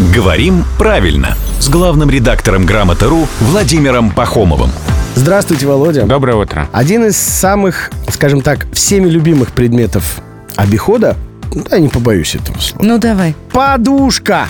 Говорим правильно с главным редактором «Грамоты.ру» Владимиром Пахомовым. Здравствуйте, Володя. Доброе утро. Один из самых, скажем так, всеми любимых предметов обихода, да, не побоюсь этого слова, Ну давай. подушка.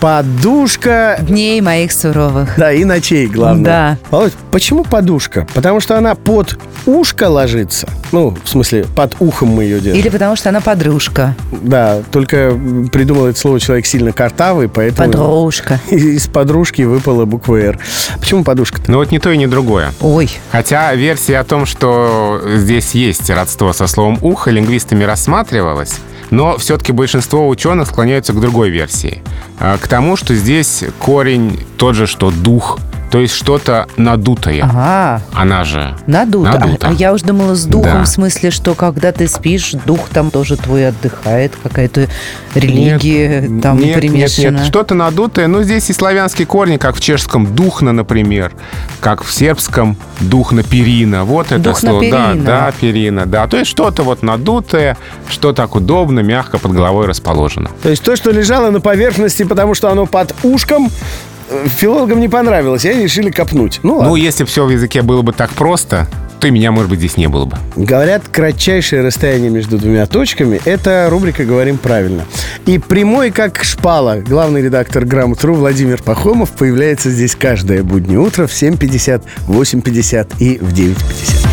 Подушка Дней моих суровых. Да, и ночей, главное. Да. Володь, почему подушка? Потому что она под ушко ложится. Ну, в смысле, под ухом мы ее делаем. Или потому что она подружка. Да, только придумал это слово человек сильно картавый, поэтому... Подружка. Из подружки выпала буква «Р». Почему подушка-то? Ну вот ни то и ни другое. Ой. Хотя версия о том, что здесь есть родство со словом «ухо», лингвистами рассматривалась, но все-таки большинство ученых склоняются к другой версии. А, К тому, что здесь корень тот же, что дух, то есть что-то надутое. Ага. Она же Надуто. А- Надуто. А, я уж думала с духом, Да. в смысле, что когда ты спишь, дух там тоже твой отдыхает, какая-то религия Нет, там нет, примешана. Нет, нет, что-то надутое. Ну, здесь и славянские корни, как в чешском «духна», например, как в сербском «духна перина». Вот это «Духна слово. Да, перина». да, перина, да. То есть что-то вот надутое, что так удобно, мягко под головой расположено. То есть то, что лежало на поверхности, потому что оно под ушком, филологам не понравилось, и они решили копнуть. Ну, ладно. Ну, если все в языке было бы так просто, то и меня, может быть, здесь не было бы. Говорят, кратчайшее расстояние между двумя точками – это рубрика «Говорим правильно». И прямой, как шпала, главный редактор «Грамотру» Владимир Пахомов появляется здесь каждое буднее утро в 7.50, 8.50 и в 9.50.